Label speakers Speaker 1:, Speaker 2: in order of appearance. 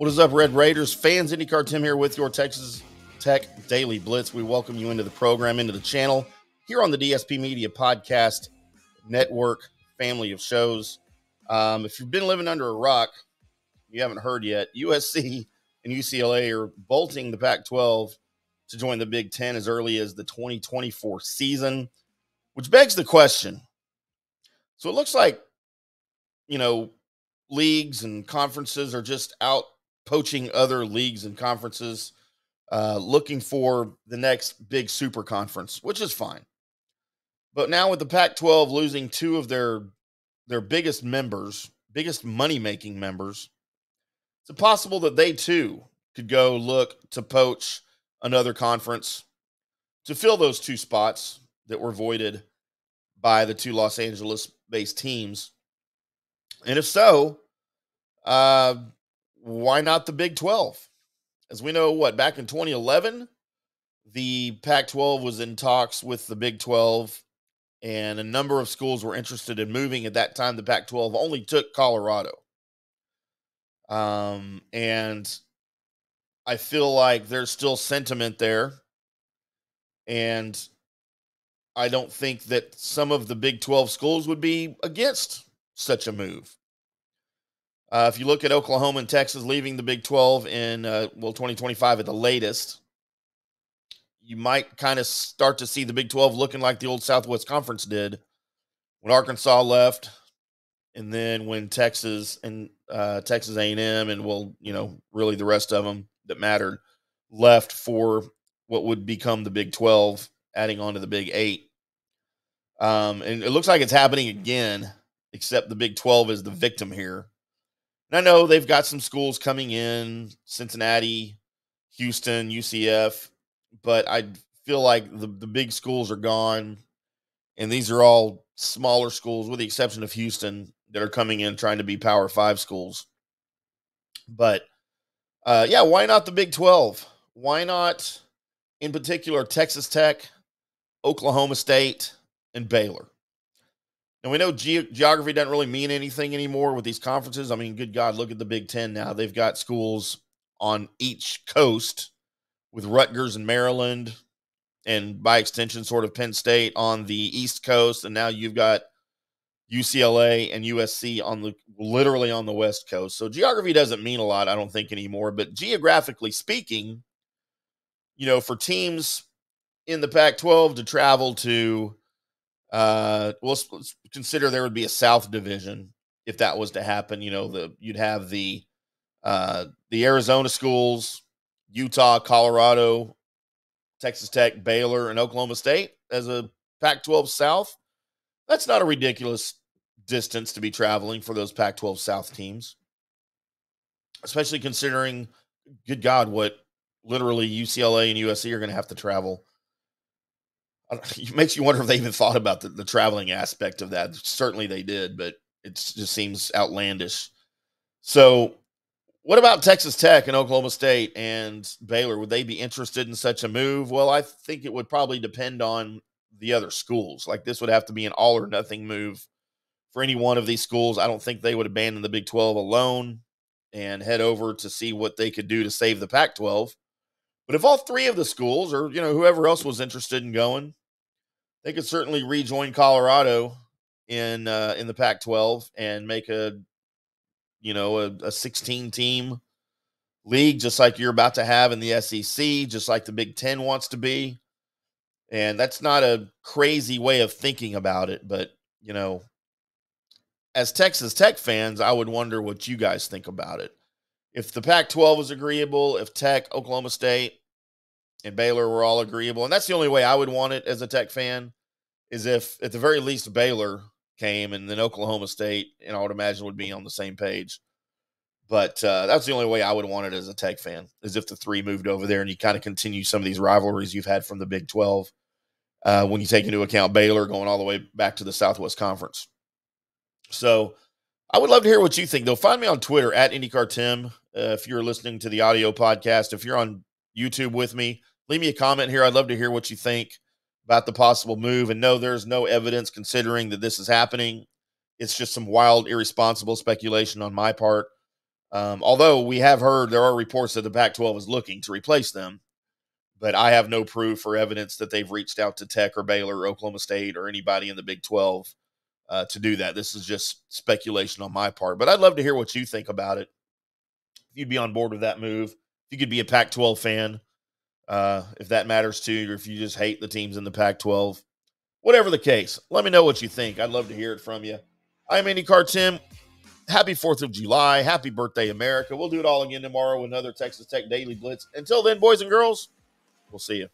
Speaker 1: What is up, Red Raiders fans? IndyCar Tim here with your Texas Tech Daily Blitz. We welcome you into the program, into the channel here on the DSP Media Podcast Network family of shows. Um, if you've been living under a rock, you haven't heard yet, USC and UCLA are bolting the Pac 12 to join the Big Ten as early as the 2024 season, which begs the question. So it looks like, you know, leagues and conferences are just out poaching other leagues and conferences, uh, looking for the next big super conference, which is fine. But now with the Pac-12 losing two of their their biggest members, biggest money making members, it's possible that they too could go look to poach another conference to fill those two spots that were voided by the two Los Angeles based teams. And if so, uh, why not the Big 12? As we know, what, back in 2011, the Pac 12 was in talks with the Big 12, and a number of schools were interested in moving. At that time, the Pac 12 only took Colorado. Um, and I feel like there's still sentiment there. And I don't think that some of the Big 12 schools would be against such a move. Uh, if you look at Oklahoma and Texas leaving the Big 12 in, uh, well, 2025 at the latest, you might kind of start to see the Big 12 looking like the old Southwest Conference did when Arkansas left, and then when Texas and uh, Texas A&M and well, you know, really the rest of them that mattered left for what would become the Big 12, adding on to the Big Eight. Um, and it looks like it's happening again, except the Big 12 is the victim here. And I know they've got some schools coming in Cincinnati, Houston, UCF, but I feel like the, the big schools are gone. And these are all smaller schools, with the exception of Houston, that are coming in trying to be Power Five schools. But uh, yeah, why not the Big 12? Why not, in particular, Texas Tech, Oklahoma State, and Baylor? And we know ge- geography doesn't really mean anything anymore with these conferences. I mean, good God, look at the Big Ten now. They've got schools on each coast with Rutgers and Maryland, and by extension, sort of Penn State on the East Coast. And now you've got UCLA and USC on the literally on the West Coast. So geography doesn't mean a lot, I don't think, anymore. But geographically speaking, you know, for teams in the Pac 12 to travel to, uh, well, consider there would be a South Division if that was to happen. You know, the you'd have the uh, the Arizona schools, Utah, Colorado, Texas Tech, Baylor, and Oklahoma State as a Pac 12 South. That's not a ridiculous distance to be traveling for those Pac 12 South teams, especially considering, good God, what literally UCLA and USC are going to have to travel. It makes you wonder if they even thought about the, the traveling aspect of that. Certainly they did, but it just seems outlandish. So, what about Texas Tech and Oklahoma State and Baylor? Would they be interested in such a move? Well, I think it would probably depend on the other schools. Like this would have to be an all or nothing move for any one of these schools. I don't think they would abandon the Big 12 alone and head over to see what they could do to save the Pac 12. But if all three of the schools or, you know, whoever else was interested in going, they could certainly rejoin Colorado in uh, in the Pac 12 and make a, you know, a, a 16 team league just like you're about to have in the SEC, just like the Big 10 wants to be. And that's not a crazy way of thinking about it, but you know, as Texas Tech fans, I would wonder what you guys think about it. If the Pac 12 is agreeable, if Tech, Oklahoma State, and Baylor were all agreeable, and that's the only way I would want it as a Tech fan, is if at the very least Baylor came and then Oklahoma State, and I would imagine would be on the same page. But uh, that's the only way I would want it as a Tech fan, is if the three moved over there and you kind of continue some of these rivalries you've had from the Big 12 uh, when you take into account Baylor going all the way back to the Southwest Conference. So I would love to hear what you think, though. Find me on Twitter at IndyCar Tim. Uh, if you're listening to the audio podcast, if you're on YouTube with me, leave me a comment here. I'd love to hear what you think about the possible move. And no, there's no evidence considering that this is happening. It's just some wild, irresponsible speculation on my part. Um, although we have heard there are reports that the Pac 12 is looking to replace them, but I have no proof or evidence that they've reached out to Tech or Baylor or Oklahoma State or anybody in the Big 12 uh, to do that. This is just speculation on my part, but I'd love to hear what you think about it. If you'd be on board with that move, if you could be a Pac 12 fan, uh, if that matters to you, or if you just hate the teams in the Pac 12, whatever the case, let me know what you think. I'd love to hear it from you. I'm IndyCar Tim. Happy 4th of July. Happy birthday, America. We'll do it all again tomorrow with another Texas Tech Daily Blitz. Until then, boys and girls, we'll see you.